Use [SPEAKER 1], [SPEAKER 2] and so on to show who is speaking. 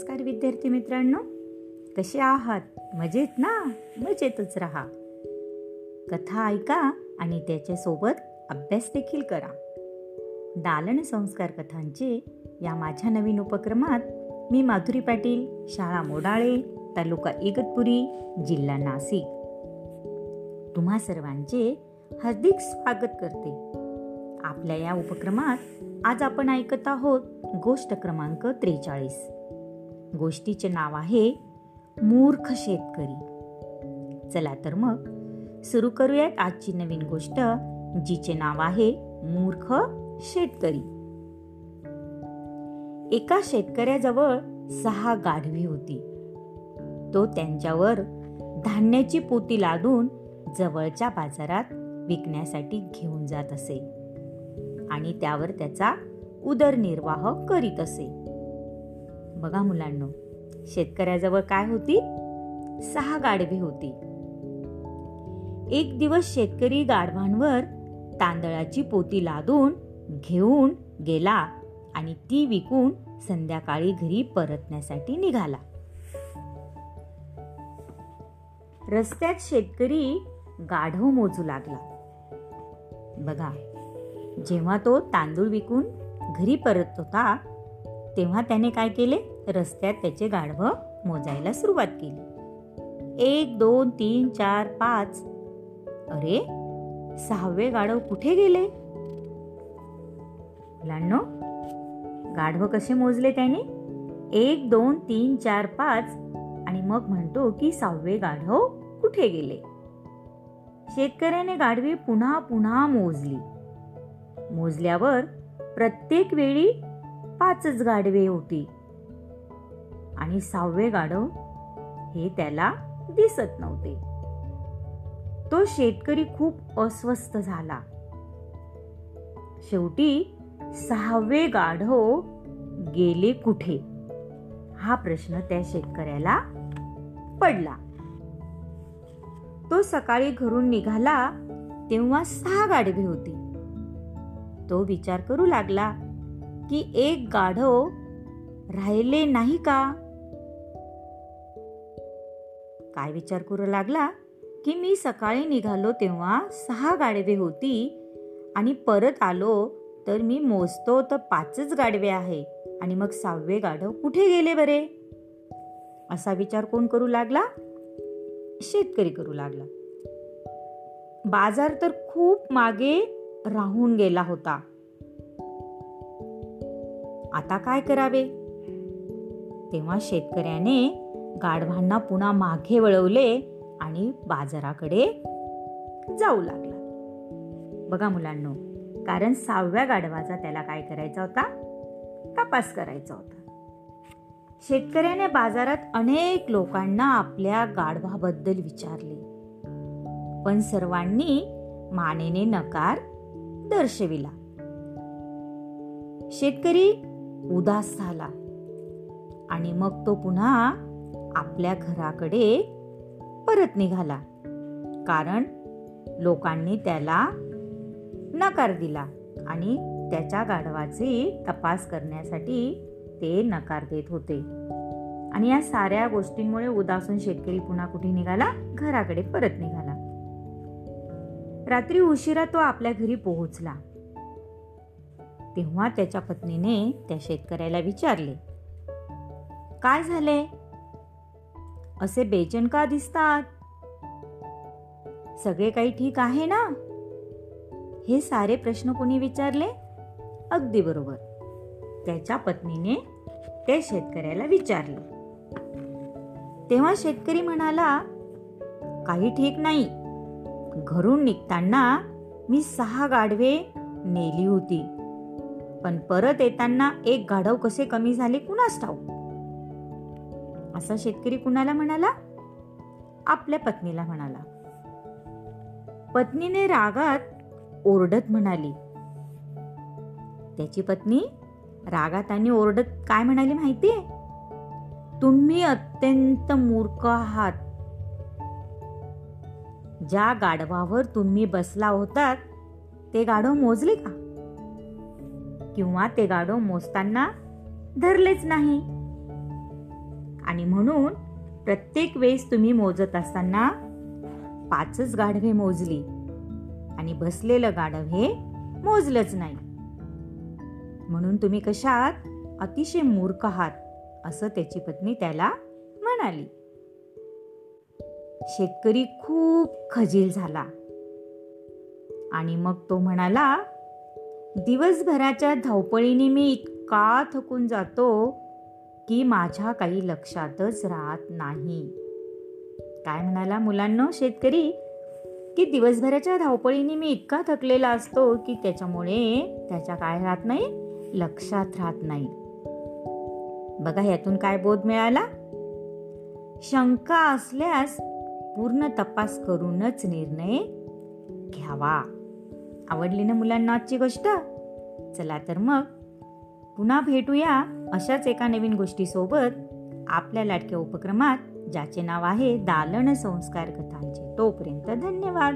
[SPEAKER 1] नमस्कार विद्यार्थी मित्रांनो. कसे आहात? मजेत ना? मजेतच राहा. कथा ऐका आणि त्याच्यासोबत अभ्यास देखील करा. दालन संस्कार कथांचे या माझ्या नवीन उपक्रमात मी माधुरी पाटील शाळा मोडाळे तालुका इगतपुरी जिल्हा नाशिक. तुम्हा सर्वांचे हार्दिक स्वागत करते. आपल्या या उपक्रमात आज आपण ऐकत आहोत गोष्ट क्रमांक त्रेचाळीस. गोष्टीचे नाव आहे मूर्ख शेतकरी. चला तर मग सुरू करूयात आजची नवीन गोष्ट जिचे नाव आहे मूर्ख शेतकरी. एका शेतकऱ्याजवळ सहा गाढवी होती. तो त्यांच्यावर धान्याची पोती लादून जवळच्या बाजारात विकण्यासाठी घेऊन जात असे आणि त्यावर त्याचा उदरनिर्वाह करीत असे. बघा मुलांनो शेतकऱ्याजवळ काय होती? सहा गाढवी होती. एक दिवस शेतकरी गाढवांवर तांदळाची पोती लादून घेऊन गेला आणि ती विकून संध्याकाळी घरी परतण्यासाठी निघाला. रस्त्यात शेतकरी गाढव मोजू लागला. बघा जेव्हा तो तांदूळ विकून घरी परत होता तेव्हा त्याने काय केले? रस्त्यात त्याचे गाढव मोजायला सुरुवात केली. एक दोन तीन चार पाच. अरे सहावे गाढव कुठे गेले? मुलांनो गाढव कसे मोजले त्याने? एक दोन तीन चार पाच. आणि मग म्हणतो की सहावे गाढव कुठे गेले? शेतकऱ्याने गाढवी पुन्हा पुन्हा मोजली. मोजल्यावर प्रत्येक वेळी पाचच गाढवे होती. आणि सहावे गाढव हे त्याला दिसत नव्हते. तो शेतकरी खूप अस्वस्थ झाला. शेवटी सहावे गाढव गेले कुठे? हा प्रश्न त्या शेतकऱ्याला पडला. तो सकाळी घरून निघाला तेव्हा सहा गाढवे होती. तो विचार करू लागला की एक गाढव राहिले नाही का? काय विचार करू लागला की मी सकाळी निघालो तेव्हा सहा गाडवे होती आणि परत आलो तर मी मोजतो तर पाचच गाढवे आहे आणि मग सहावे गाढव कुठे गेले बरे? असा विचार कोण करू लागला? शेतकरी करू लागला. बाजार तर खूप मागे राहून गेला होता. आता काय करावे? तेव्हा शेतकऱ्याने गाढवांना पुन्हा मागे वळवले आणि बाजाराकडे जाऊ लागला. बघा मुलांनो कारण सहाव्या गाढवाचा त्याला काय करायचा होता? तपास करायचा होता. शेतकऱ्याने बाजारात अनेक लोकांना आपल्या गाढवाबद्दल विचारले. पण सर्वांनी मानेने नकार दर्शविला. शेतकरी उदास झाला. आणि मग तो पुन्हा आपल्या घराकडे परत निघाला. कारण लोकांनी त्याला नकार दिला आणि त्याच्या गाढवाचे तपास करण्यासाठी ते नकार देत होते. आणि या साऱ्या गोष्टींमुळे उदासून शेतकरी पुन्हा कुठे निघाला? घराकडे परत निघाला. रात्री उशिरा तो आपल्या घरी पोहोचला. तेव्हा त्याच्या पत्नीने त्या शेतकऱ्याला विचारले काय झाले? असे बेचन का दिसतात? सगळे काही ठीक आहे ना? हे सारे प्रश्न कोणी विचारले? अगदी बरोबर. त्याच्या पत्नीने त्या शेतकऱ्याला विचारले. तेव्हा शेतकरी म्हणाला काही ठीक नाही. घरून निघताना मी सहा गाढवे नेली होती. पण परत येताना एक गाढव कसे कमी झाले कुणास ठाऊ असा शेतकरी कुणाला म्हणाला? आपल्या पत्नीला म्हणाला. पत्नीने रागात ओरडत म्हणाली. त्याची पत्नी रागात आणि ओरडत काय म्हणाली माहितीये? तुम्ही अत्यंत मूर्ख आहात. ज्या गाढवावर तुम्ही बसला होतात ते गाढव मोजले का? किंवा ते गाढव मोजताना धरलेच नाही. आणि म्हणून प्रत्येक वेळेस तुम्ही मोजत असताना पाचच गाढवे मोजली आणि बसलेलं गाढव हे मोजलंच नाही. म्हणून तुम्ही कशात? अतिशय मूर्ख आहात असं त्याची पत्नी त्याला म्हणाली. शेतकरी खूप खजील झाला. आणि मग तो म्हणाला दिवसभराच्या धावपळीने मी इतका थकून जातो की माझ्या काही लक्षातच राहत नाही. काय म्हणाला मुलांना शेतकरी? की दिवसभराच्या धावपळीने मी इतका थकलेला असतो की त्याच्यामुळे त्याच्या काय राहत नाही? लक्षात राहत नाही. बघा यातून काय बोध मिळाला? शंका असल्यास पूर्ण तपास करूनच निर्णय घ्यावा. आवडली ना मुलांना आजची गोष्ट? चला तर मग. पुन्हा भेटूया अशाच एका नवीन गोष्टीसोबत. आपल्या लाडक्या उपक्रमात ज्याचे नाव आहे दालन संस्कार कथांचे. तोपर्यंत धन्यवाद.